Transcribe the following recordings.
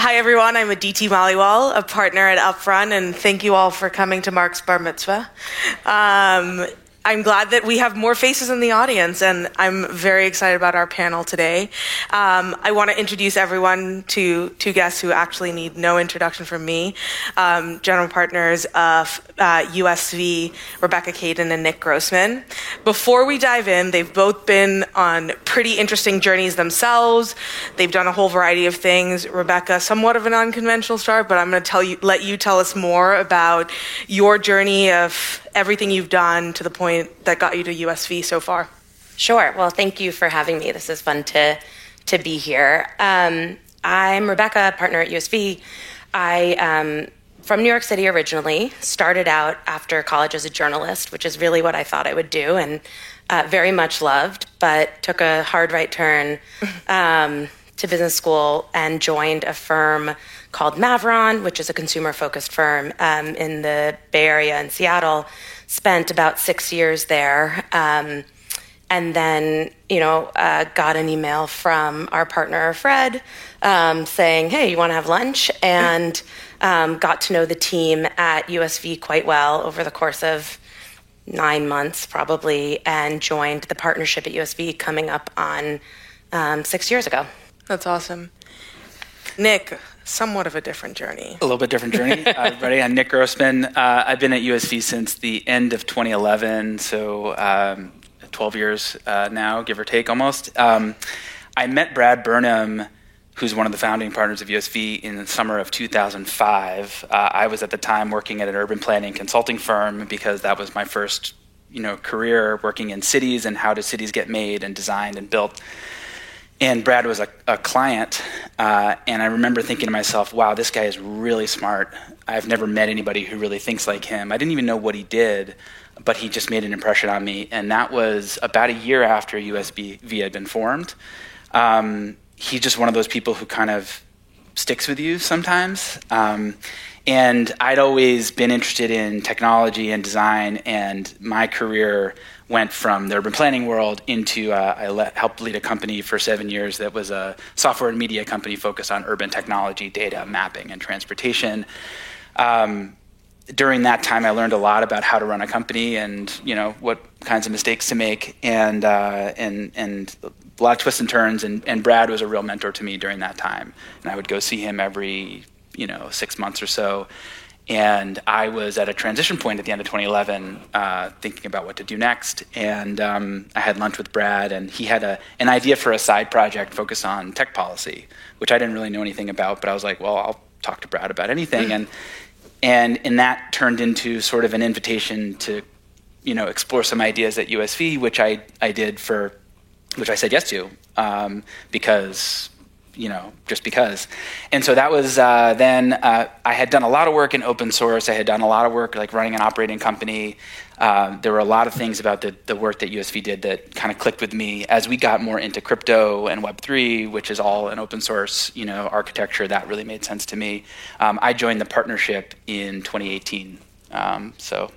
Hi, everyone. I'm Aditi Maliwal, a partner at Upfront, and thank you all for coming to Mark's bar mitzvah. Um, I'm glad that we have more faces in the audience, and I'm very excited about our panel today. Um, I want to introduce everyone to two guests who actually need no introduction from me um, general partners of uh, USV, Rebecca Kaden and Nick Grossman. Before we dive in, they've both been on pretty interesting journeys themselves. They've done a whole variety of things. Rebecca, somewhat of an unconventional start, but I'm going to tell you, let you tell us more about your journey of everything you've done to the point that got you to USV so far. Sure. Well, thank you for having me. This is fun to to be here. Um, I'm Rebecca, partner at USV. I um, from New York City originally. Started out after college as a journalist, which is really what I thought I would do, and uh, very much loved. But took a hard right turn um, to business school and joined a firm called Maveron, which is a consumer focused firm um, in the Bay Area in Seattle. Spent about six years there. Um, and then, you know, uh, got an email from our partner, Fred, um, saying, hey, you want to have lunch? And um, got to know the team at USV quite well over the course of nine months, probably, and joined the partnership at USV coming up on um, six years ago. That's awesome. Nick, somewhat of a different journey. A little bit different journey. uh, everybody, I'm Nick Grossman. Uh, I've been at USV since the end of 2011, so um, 12 years uh, now, give or take almost. Um, I met Brad Burnham, who's one of the founding partners of USV, in the summer of 2005. Uh, I was at the time working at an urban planning consulting firm because that was my first you know, career working in cities and how do cities get made and designed and built and Brad was a, a client, uh, and I remember thinking to myself, wow, this guy is really smart. I've never met anybody who really thinks like him. I didn't even know what he did, but he just made an impression on me. And that was about a year after USV had been formed. Um, he's just one of those people who kind of sticks with you sometimes. Um, and I'd always been interested in technology and design, and my career went from the urban planning world into uh, I helped lead a company for seven years that was a software and media company focused on urban technology, data, mapping, and transportation. Um, during that time, I learned a lot about how to run a company and you know what kinds of mistakes to make, and uh, and and a lot of twists and turns. And, and Brad was a real mentor to me during that time, and I would go see him every you know six months or so and I was at a transition point at the end of 2011, uh, thinking about what to do next. And um, I had lunch with Brad, and he had a, an idea for a side project focused on tech policy, which I didn't really know anything about. But I was like, well, I'll talk to Brad about anything. and and and that turned into sort of an invitation to, you know, explore some ideas at USV, which I I did for, which I said yes to, um, because you know, just because. And so that was uh, then uh, I had done a lot of work in open source. I had done a lot of work like running an operating company. Um, there were a lot of things about the, the work that USV did that kind of clicked with me as we got more into crypto and Web3, which is all an open source, you know, architecture. That really made sense to me. Um, I joined the partnership in 2018. Um, so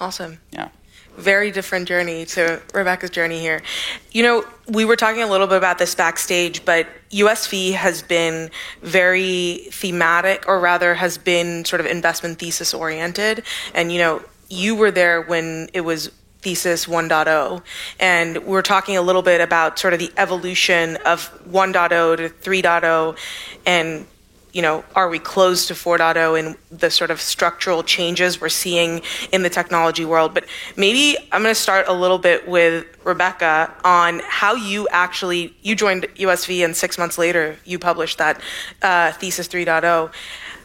awesome. Yeah very different journey to Rebecca's journey here. You know, we were talking a little bit about this backstage, but USV has been very thematic, or rather, has been sort of investment thesis oriented. And, you know, you were there when it was thesis 1.0 and we're talking a little bit about sort of the evolution of 1.0 to 3.0 and you know, are we close to 4.0 and the sort of structural changes we're seeing in the technology world? But maybe I'm going to start a little bit with Rebecca on how you actually you joined USV and six months later you published that uh, thesis 3.0.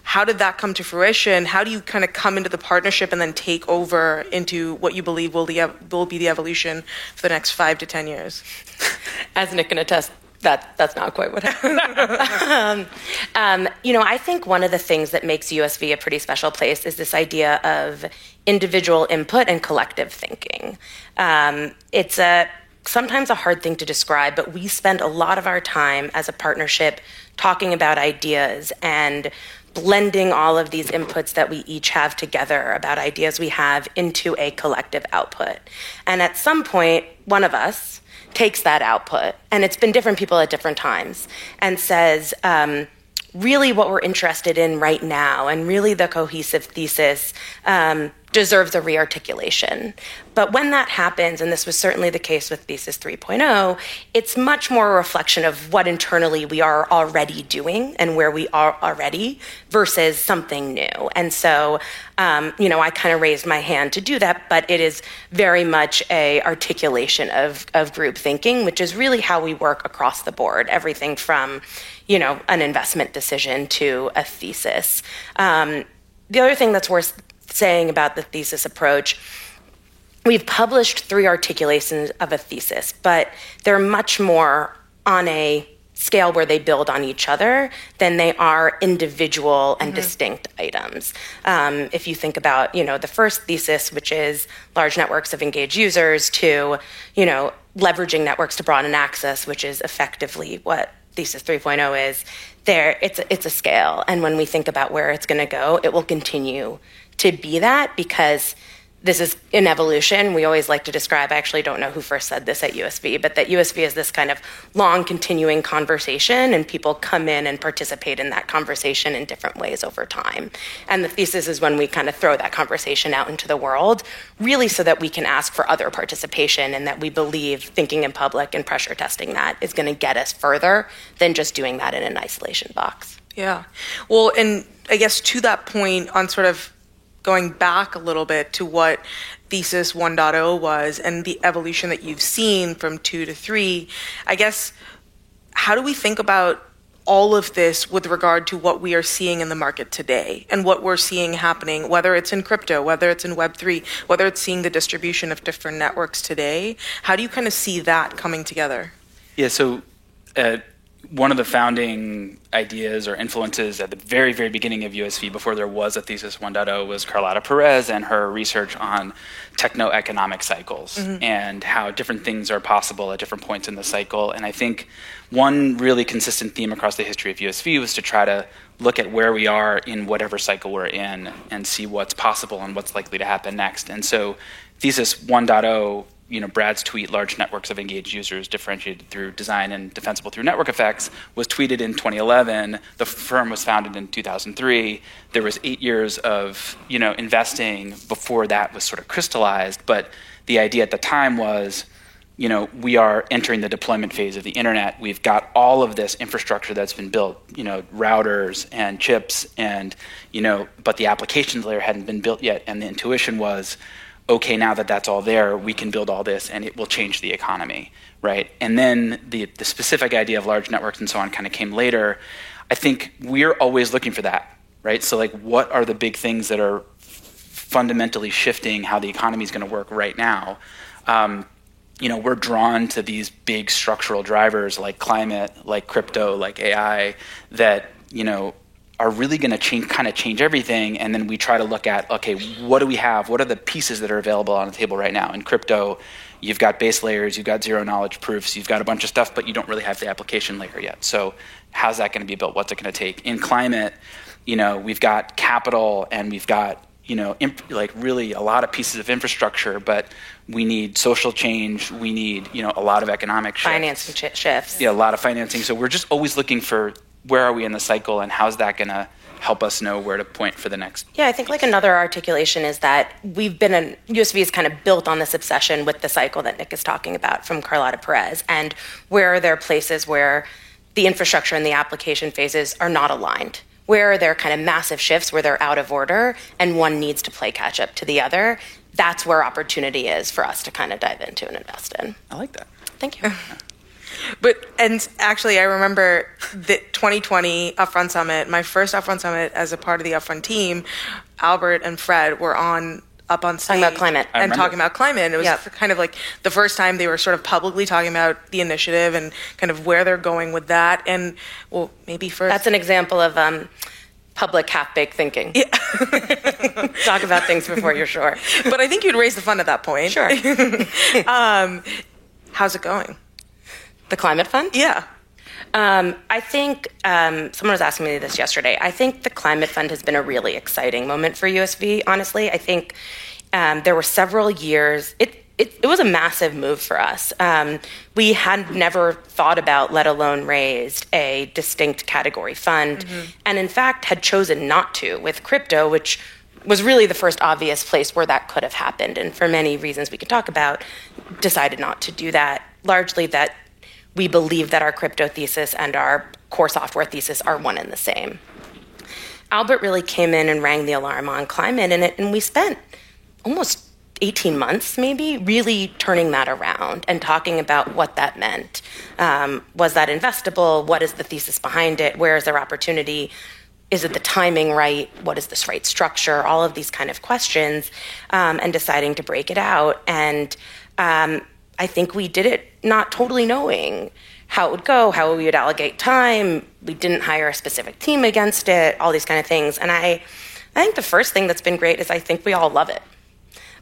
How did that come to fruition? How do you kind of come into the partnership and then take over into what you believe will, the, will be the evolution for the next five to ten years? As Nick can attest, that that's not quite what happened. um, um, you know, I think one of the things that makes USV a pretty special place is this idea of individual input and collective thinking. Um, it's a sometimes a hard thing to describe, but we spend a lot of our time as a partnership talking about ideas and blending all of these inputs that we each have together about ideas we have into a collective output. And at some point, one of us, takes that output, and it's been different people at different times, and says, um, really what we're interested in right now and really the cohesive thesis um, deserves a rearticulation. But when that happens, and this was certainly the case with Thesis 3.0, it's much more a reflection of what internally we are already doing and where we are already versus something new. And so, um, you know, I kind of raised my hand to do that, but it is very much a articulation of, of group thinking, which is really how we work across the board. Everything from, you know, an investment decision to a thesis. Um, the other thing that's worth saying about the thesis approach. We've published three articulations of a thesis, but they're much more on a scale where they build on each other than they are individual and mm-hmm. distinct items. Um, if you think about, you know, the first thesis, which is large networks of engaged users, to, you know, leveraging networks to broaden access, which is effectively what thesis 3.0 is. There, it's a, it's a scale, and when we think about where it's going to go, it will continue to be that because this is an evolution. We always like to describe, I actually don't know who first said this at USV, but that USV is this kind of long continuing conversation, and people come in and participate in that conversation in different ways over time. And the thesis is when we kind of throw that conversation out into the world, really so that we can ask for other participation and that we believe thinking in public and pressure testing that is going to get us further than just doing that in an isolation box. Yeah. Well, and I guess to that point on sort of going back a little bit to what thesis 1.0 was and the evolution that you've seen from 2 to 3 i guess how do we think about all of this with regard to what we are seeing in the market today and what we're seeing happening, whether it's in crypto, whether it's in Web3, whether it's seeing the distribution of different networks today. How do you kind of see that coming together? Yeah, so uh, one of the founding ideas or influences at the very, very beginning of USV, before there was a Thesis 1.0, was Carlota Perez and her research on techno-economic cycles mm-hmm. and how different things are possible at different points in the cycle. And I think one really consistent theme across the history of USV was to try to look at where we are in whatever cycle we're in and see what's possible and what's likely to happen next. And so Thesis 1.0 you know, Brad's tweet, large networks of engaged users differentiated through design and defensible through network effects, was tweeted in 2011. The firm was founded in 2003. There was eight years of, you know, investing before that was sort of crystallized. But the idea at the time was, you know, we are entering the deployment phase of the internet. We've got all of this infrastructure that's been built, you know, routers and chips and, you know, but the applications layer hadn't been built yet. And the intuition was, okay, now that that's all there, we can build all this and it will change the economy, right? And then the, the specific idea of large networks and so on kind of came later. I think we're always looking for that, right? So, like, what are the big things that are fundamentally shifting how the economy is going to work right now? Um, you know, we're drawn to these big structural drivers like climate, like crypto, like AI, that, you know, are really going to change, kind of change everything. And then we try to look at, okay, what do we have? What are the pieces that are available on the table right now? In crypto, you've got base layers, you've got zero knowledge proofs, you've got a bunch of stuff, but you don't really have the application layer yet. So how's that going to be built? What's it going to take? In climate, you know, we've got capital and we've got you know, imp- like really a lot of pieces of infrastructure, but we need social change. We need, you know, a lot of economic shifts. Financing sh- shifts. Yeah, a lot of financing. So we're just always looking for where are we in the cycle and how's that going to help us know where to point for the next yeah i think like another articulation is that we've been in usv is kind of built on this obsession with the cycle that nick is talking about from Carlota perez and where are there places where the infrastructure and the application phases are not aligned? Where are there kind of massive shifts where they're out of order and one needs to play catch up to the other? That's where opportunity is for us to kind of dive into and invest in. I like that. Thank you But and actually, I remember the 2020 Upfront Summit. My first Upfront Summit as a part of the Upfront team. Albert and Fred were on up on stage talking about climate and talking about climate. And it was yep. kind of like the first time they were sort of publicly talking about the initiative and kind of where they're going with that. And well, maybe first that's an example of. Um, public half baked thinking. Yeah. Talk about things before you're sure. But I think you'd raise the fund at that point. Sure. um, how's it going? The climate fund? Yeah. Um, I think um, someone was asking me this yesterday. I think the climate fund has been a really exciting moment for USV. Honestly, I think um, there were several years. It it, it, was a massive move for us. Um, we had never thought about, let alone raised, a distinct category fund, mm-hmm. and in fact had chosen not to with crypto, which was really the first obvious place where that could have happened. And for many reasons we could talk about, decided not to do that. Largely that we believe that our crypto thesis and our core software thesis are one and the same. Albert really came in and rang the alarm on climate, and, it, and we spent almost 18 months, maybe, really turning that around and talking about what that meant. Um, was that investable? What is the thesis behind it? Where is there opportunity? Is it the timing right? What is this right structure? All of these kind of questions, um, and deciding to break it out. And um, I think we did it not totally knowing how it would go, how we would allocate time. We didn't hire a specific team against it, all these kind of things. And I, I think the first thing that's been great is I think we all love it.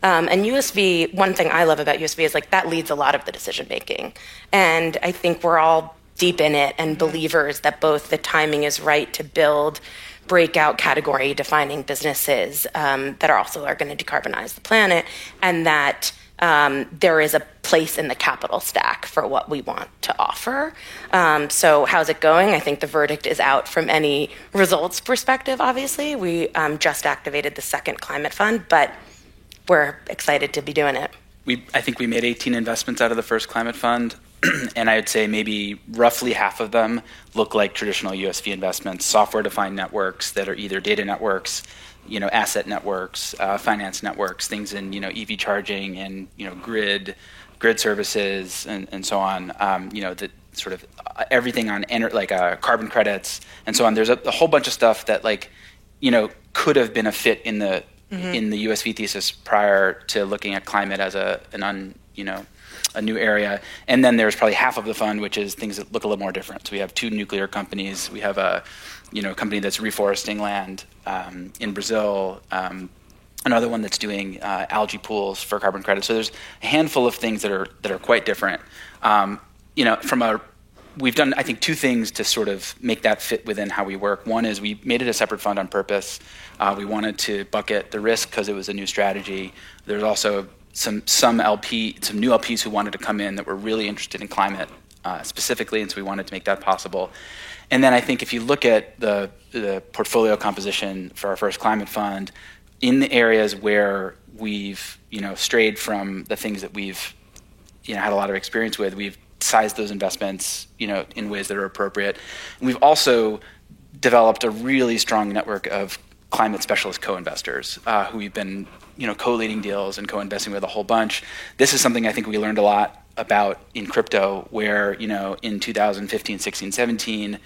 Um, and USV, one thing I love about USV is like that leads a lot of the decision making. And I think we're all deep in it and believers that both the timing is right to build breakout category defining businesses um, that are also are going to decarbonize the planet and that um, there is a place in the capital stack for what we want to offer. Um, so, how's it going? I think the verdict is out from any results perspective, obviously. We um, just activated the second climate fund, but we're excited to be doing it. We, I think we made 18 investments out of the first climate fund, and I would say maybe roughly half of them look like traditional USV investments, software-defined networks that are either data networks you know, asset networks, uh, finance networks, things in you know EV charging and you know grid, grid services and, and so on. Um, you know, the sort of uh, everything on ener- like uh, carbon credits and so on. There's a, a, whole bunch of stuff that like you know could have been a fit in the mm-hmm. in the USV thesis prior to looking at climate as a an un you know a new area. And then there's probably half of the fund, which is things that look a little more different. So we have two nuclear companies. We have a you know, a company that's reforesting land um, in Brazil, um, another one that's doing uh, algae pools for carbon credits. So there's a handful of things that are that are quite different. Um, you know, from a we've done I think two things to sort of make that fit within how we work. One is we made it a separate fund on purpose. Uh, we wanted to bucket the risk because it was a new strategy. There's also some some LP some new LPs who wanted to come in that were really interested in climate uh, specifically, and so we wanted to make that possible. And then I think if you look at the, the portfolio composition for our first climate fund, in the areas where we've you know strayed from the things that we've you know had a lot of experience with, we've sized those investments you know in ways that are appropriate. And we've also developed a really strong network of climate specialist co-investors uh, who we've been you know co-leading deals and co-investing with a whole bunch. This is something I think we learned a lot about in crypto, where you know in 2015, 16, 17,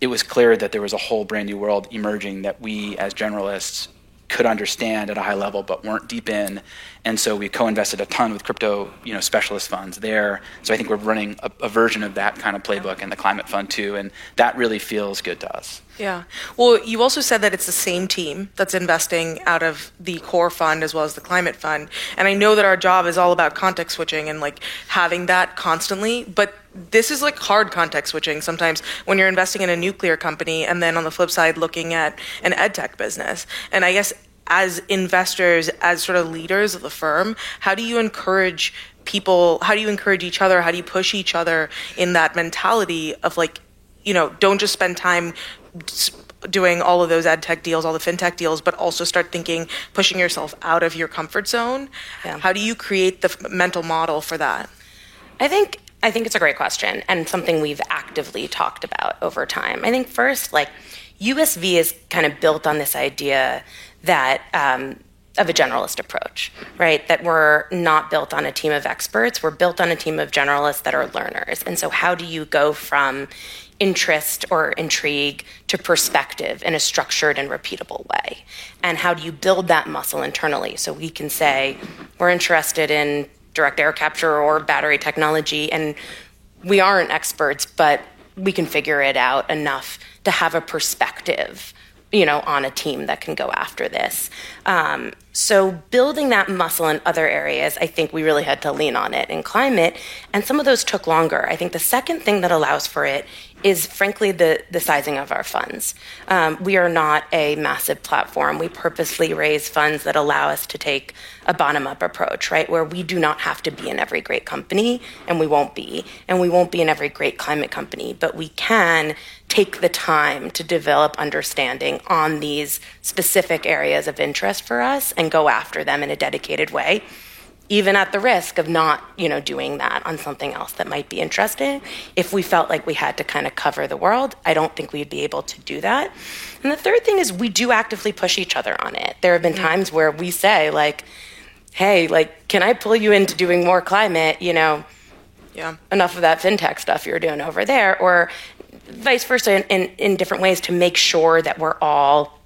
it was clear that there was a whole brand new world emerging that we as generalists could understand at a high level but weren't deep in and so we co-invested a ton with crypto you know specialist funds there. So i think we're running a, a, version of that kind of playbook in the climate fund too and that really feels good to us. Yeah. Well you also said that it's the same team that's investing out of the core fund as well as the climate fund. And i know that our job is all about context switching and like having that constantly but this is like hard context switching sometimes when you're investing in a nuclear company and then on the flip side looking at an ed tech business. And I guess as investors, as sort of leaders of the firm, how do you encourage people? How do you encourage each other? How do you push each other in that mentality of like, you know, don't just spend time doing all of those ad tech deals, all the fintech deals, but also start thinking, pushing yourself out of your comfort zone. Yeah. How do you create the mental model for that? I think I think it's a great question and something we've actively talked about over time. I think first, like USV is kind of built on this idea that um, of a generalist approach, right? That we're not built on a team of experts. We're built on a team of generalists that are learners. And so, how do you go from interest or intrigue to perspective in a structured and repeatable way? And how do you build that muscle internally so we can say, we're interested in direct air capture or battery technology. And we aren't experts, but we can figure it out enough to have a perspective you know on a team that can go after this. Um, so building that muscle in other areas i think we really had to lean on it in climate and some of those took longer. I think the second thing that allows for it is frankly the, the sizing of our funds. Um, we are not a massive platform. We purposely raise funds that allow us to take a bottom up approach, right? Where we do not have to be in every great company, and we won't be. And we won't be in every great climate company, but we can take the time to develop understanding on these specific areas of interest for us and go after them in a dedicated way even at the risk of not, you know, doing that on something else that might be interesting. If we felt like we had to kind of cover the world, I don't think we'd be able to do that. And the third thing is we do actively push each other on it. There have been mm-hmm. times where we say like, "Hey, like can I pull you into doing more climate, you know, yeah. enough of that fintech stuff you're doing over there or vice versa in, in, in different ways to make sure that we're all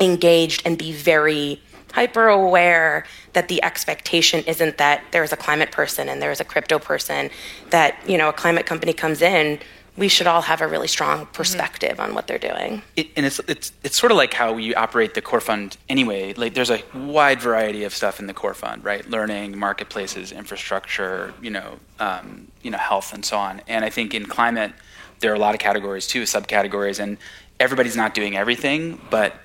engaged and be very hyper aware that the expectation isn't that there's a climate person and there's a crypto person that you know a climate company comes in we should all have a really strong perspective mm-hmm. on what they're doing. It, and it's, it's, it's sort of like how we operate the core fund anyway. Like there's a wide variety of stuff in the core fund, right? Learning, marketplaces, infrastructure, you know, um, you know, health and so on. And I think in climate, there are a lot of categories too, subcategories, and everybody's not doing everything, but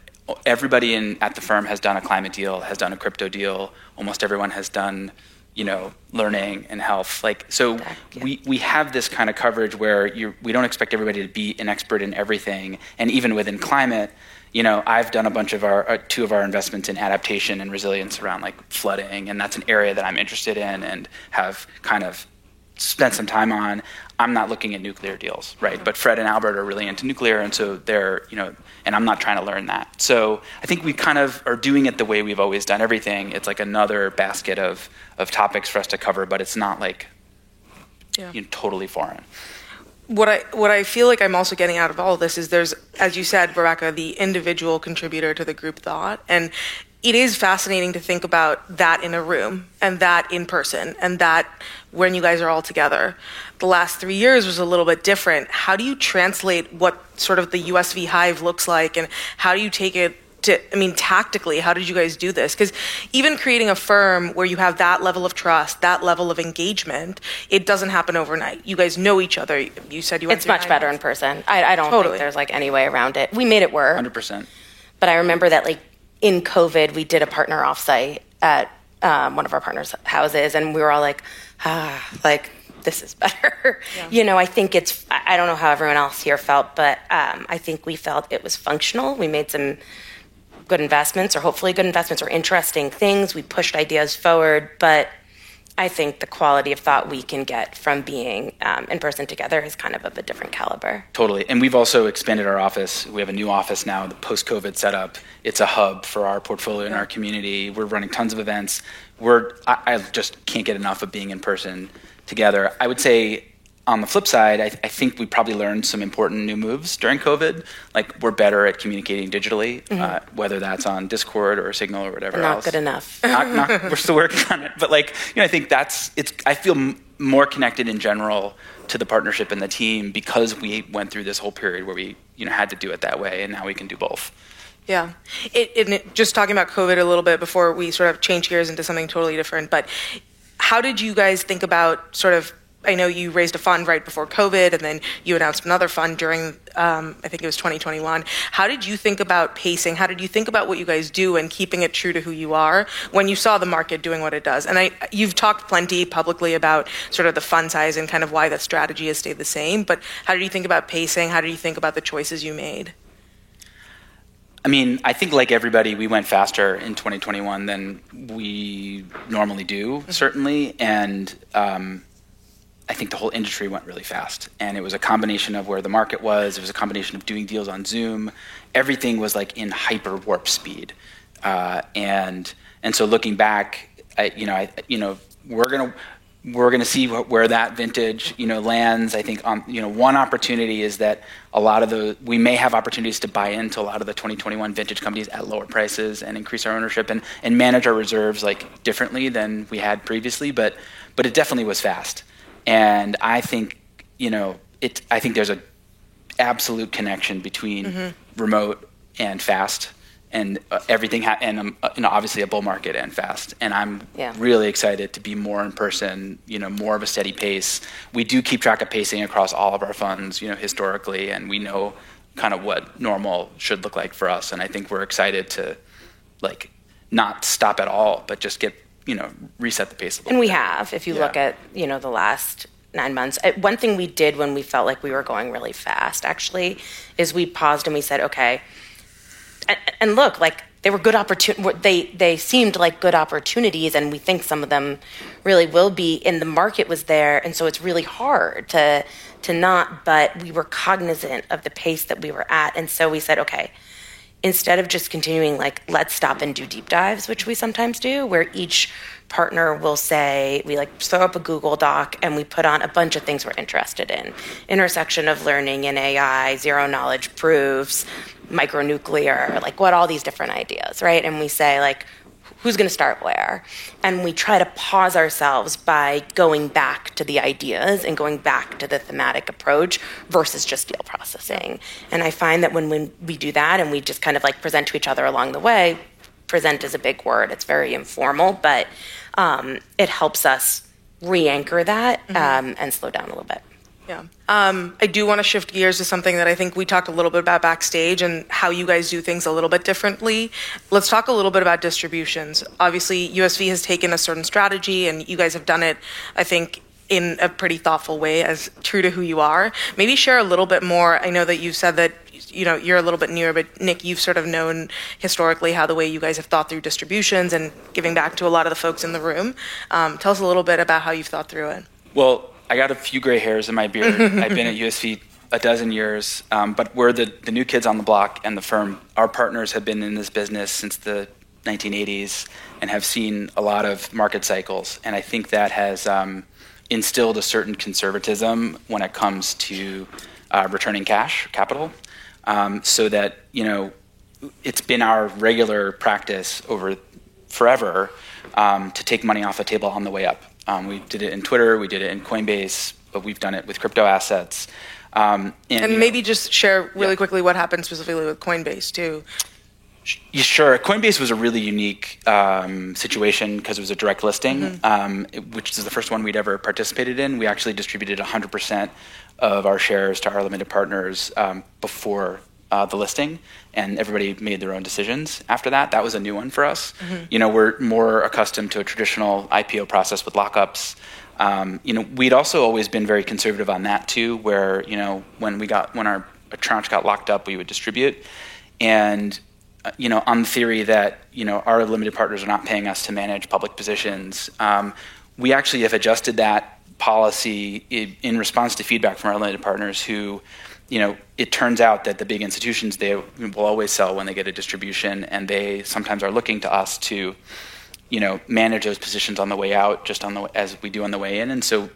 everybody in at the firm has done a climate deal, has done a crypto deal. Almost everyone has done, you know, learning and health. Like so, we we have this kind of coverage where you we don't expect everybody to be an expert in everything, and even within climate. You know, I've done a bunch of our uh, two of our investments in adaptation and resilience around like flooding, and that's an area that I'm interested in and have kind of spent some time on. I'm not looking at nuclear deals, right? But Fred and Albert are really into nuclear, and so they're, you know, and I'm not trying to learn that. So I think we kind of are doing it the way we've always done everything. It's like another basket of of topics for us to cover, but it's not like yeah. you know, totally foreign. What I what I feel like I'm also getting out of all of this is there's, as you said, Rebecca, the individual contributor to the group thought, and it is fascinating to think about that in a room and that in person and that when you guys are all together. The last three years was a little bit different. How do you translate what sort of the USV Hive looks like and how do you take it to, I mean, tactically, how did you guys do this? Because even creating a firm where you have that level of trust, that level of engagement, it doesn't happen overnight. You guys know each other. You said you. Were it's much better in person. I, I don't totally. think there's like any way around it. We made it work. Hundred percent. But I remember that like in COVID, we did a partner offsite at um, one of our partners' houses, and we were all like, ah, like this is better. Yeah. you know, I think it's. I don't know how everyone else here felt, but um, I think we felt it was functional. We made some good investments, or hopefully good investments, or interesting things. We pushed ideas forward, but I think the quality of thought we can get from being um, in person together is kind of of a different caliber. Totally. And we've also expanded our office. We have a new office now, the post COVID setup. It's a hub for our portfolio and our community. We're running tons of events. We're, I, I just can't get enough of being in person together. I would say on the flip side, I, I, think we probably learned some important new moves during COVID. Like we're better at communicating digitally, mm-hmm. uh, whether that's on Discord or Signal or whatever. Not else. good enough. not, not, we're still working on it, but like you know, I think that's it's. I feel m- more connected in general to the partnership and the team because we went through this whole period where we you know had to do it that way, and now we can do both. Yeah. It, it, just talking about COVID a little bit before we sort of change gears into something totally different, but how did you guys think about sort of I know you raised a fund right before COVID, and then you announced another fund during, um, I think it was 2021. How did you think about pacing? How did you think about what you guys do and keeping it true to who you are when you saw the market doing what it does? And I, you've talked plenty publicly about sort of the fund size and kind of why the strategy has stayed the same. But how did you think about pacing? How did you think about the choices you made? I mean, I think like everybody, we went faster in 2021 than we normally do, mm-hmm. certainly, and. Um, I think the whole industry went really fast. And it was a combination of where the market was, it was a combination of doing deals on Zoom. Everything was like in hyper warp speed. Uh, and and so looking back, I, you know, I, you know, we're gonna we're gonna see where that vintage, you know, lands. I think on you know one opportunity is that a lot of the we may have opportunities to buy into a lot of the 2021 vintage companies at lower prices and increase our ownership and and manage our reserves like differently than we had previously. But but it definitely was fast. And I think, you know, it, I think there's a absolute connection between mm-hmm. remote and fast. and uh, everything ha- and um, uh, you know obviously a bull market and fast and i'm Yeah. really excited to be more in person you know more of a steady pace we do keep track of pacing across all of our funds you know historically and we know kind of what normal should look like for us and i think we're excited to like not stop at all but just get you know reset the pace a little And we bit. have, if you Yeah. look at, you know, the last nine months. Uh, One thing we did when we felt like we were going really fast, actually, is we paused and we said, okay, and, and look, like they were good opportunities. They they seemed like good opportunities, and we think some of them really will be. And the market was there, and so it's really hard to to not. But we were cognizant of the pace that we were at, and so we said, okay, instead of just continuing like let's stop and do deep dives which we sometimes do where each partner will say we like throw up a google doc and we put on a bunch of things we're interested in. Intersection of learning and ai zero knowledge proofs micronuclear like what all these different ideas right? And we say like who's going to start where. And we try to pause ourselves by going back to the ideas and going back to the thematic approach versus just deal processing. And i find that when, when we do that and we just kind of like present to each other along the way present is a big word. It's very informal but um, it helps us re-anchor that um, and slow down a little bit Yeah. Um, I do want to shift gears to something that I think we talked a little bit about backstage and how you guys do things a little bit differently. Let's talk a little bit about distributions. Obviously, USV has taken a certain strategy, and you guys have done it, I think, in a pretty thoughtful way, as true to who you are. Maybe share a little bit more. I know that you said that you know you're a little bit newer, but Nick, you've sort of known historically how the way you guys have thought through distributions and giving back to a lot of the folks in the room. Um, tell us a little bit about how you've thought through it. Well, I got a few gray hairs in my beard. I've been at USV a dozen years, um, but we're the, the new kids on the block and the firm. Our partners have been in this business since the 1980s and have seen a lot of market cycles. And I think that has um, instilled a certain conservatism when it comes to uh, returning cash, capital, um, so that, you know, it's been our regular practice over forever um, to take money off the table on the way up. Um, we did it in Twitter, we did it in Coinbase, but we've done it with crypto assets. Um, And know, maybe just share really Yeah. quickly what happened specifically with Coinbase too. Yeah, sure. Coinbase was a really unique um, situation because it was a direct listing, um, which is the first one we'd ever participated in. We actually distributed 100% of our shares to our limited partners um, before uh, the listing, and everybody made their own decisions after that. That was a new one for us. You know, we're more accustomed to a traditional IPO process with lockups. Um, you know, we'd also always been very conservative on that too, where you know when we got when our a tranche got locked up, we would distribute, and uh, you know, on the theory that you know our limited partners are not paying us to manage public positions, um, we actually have adjusted that policy in, in response to feedback from our limited partners who. You know, it turns out that the big institutions they will always sell when they get a distribution, and they sometimes are looking to us to, you know, manage those positions on the way out, just on the as we do on the way in. And so,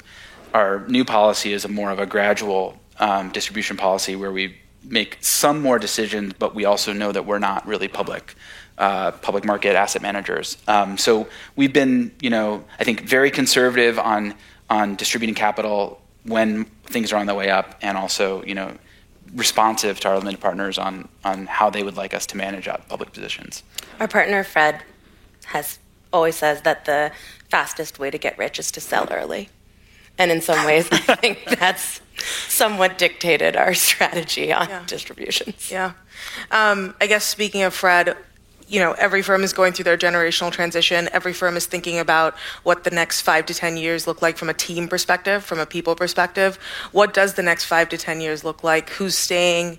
our new policy is a more of a gradual um, distribution policy where we make some more decisions, but we also know that we're not really public. Uh, public market asset managers. Um, so we've been, you know, I think very conservative on on distributing capital when things are on the way up, and also, you know, responsive to our limited partners on on how they would like us to manage out public positions. Our partner Fred has always says that the fastest way to get rich is to sell early. And in some ways, I think that's somewhat dictated our strategy on Yeah. distributions. Yeah. Um, I guess speaking of Fred, you know, every firm is going through their generational transition. Every firm is thinking about what the next five to 10 years look like from a team perspective, from a people perspective. What does the next five to 10 years look like? Who's staying?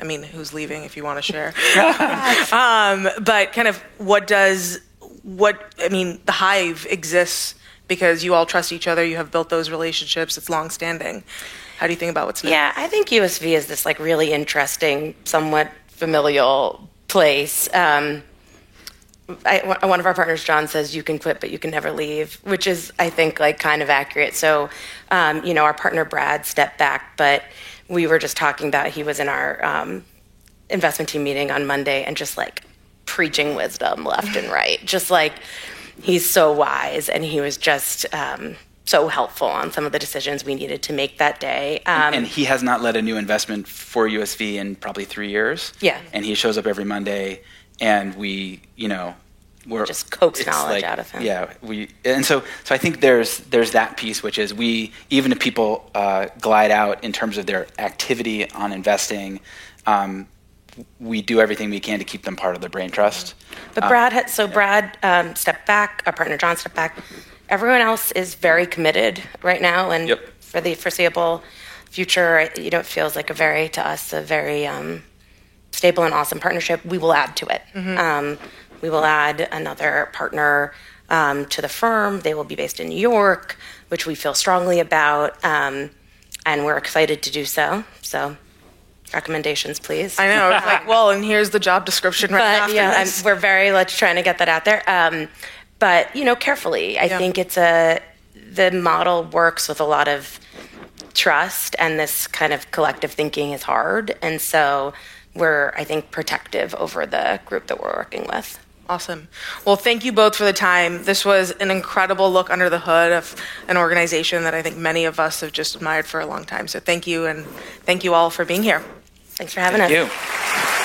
I mean, who's leaving if you want to share? um, but kind of what does, what, I mean, the hive exists because you all trust each other, you have built those relationships, it's long standing How do you think about what's next? Yeah, I think USV is this like really interesting, somewhat familial place. Um, I, one of our partners, John, says you can quit, but you can never leave, which is, I think, like kind of accurate. So, um, you know, our partner Brad stepped back, but we were just talking about he was in our um, investment team meeting on Monday and just like preaching wisdom left and right, just like he's so wise and he was just um, so helpful on some of the decisions we needed to make that day. Um, and he has not led a new investment for USV in probably three years. Yeah. And he shows up every Monday and we, you know, we're Just coax knowledge out of him. Yeah, we and so so I think there's there's that piece which is we even if people uh, glide out in terms of their activity on investing, um, we do everything we can to keep them part of the brain trust. But Brad had so Brad um, stepped back. Our partner John stepped back. Everyone else is very committed right now, and Yep. for the foreseeable future, you know, it feels like a very to us a very um, stable and awesome partnership. We will add to it. Um, we will add another partner um, to the firm. They will be based in New York, which we feel strongly about, um, and we're excited to do so. So, recommendations, please I know. It's like, well, and here's the job description right but after yeah, I'm, this. we're very much trying to get that out there. Um, but you know, carefully. I Yeah. think it's a the model works with a lot of trust, and this kind of collective thinking is hard, and so we're I think protective over the group that we're working with. Awesome. Well, thank you both for the time. This was an incredible look under the hood of an organization that I think many of us have just admired for a long time. So thank you, and thank you all for being here. Thanks for having Thank us. you.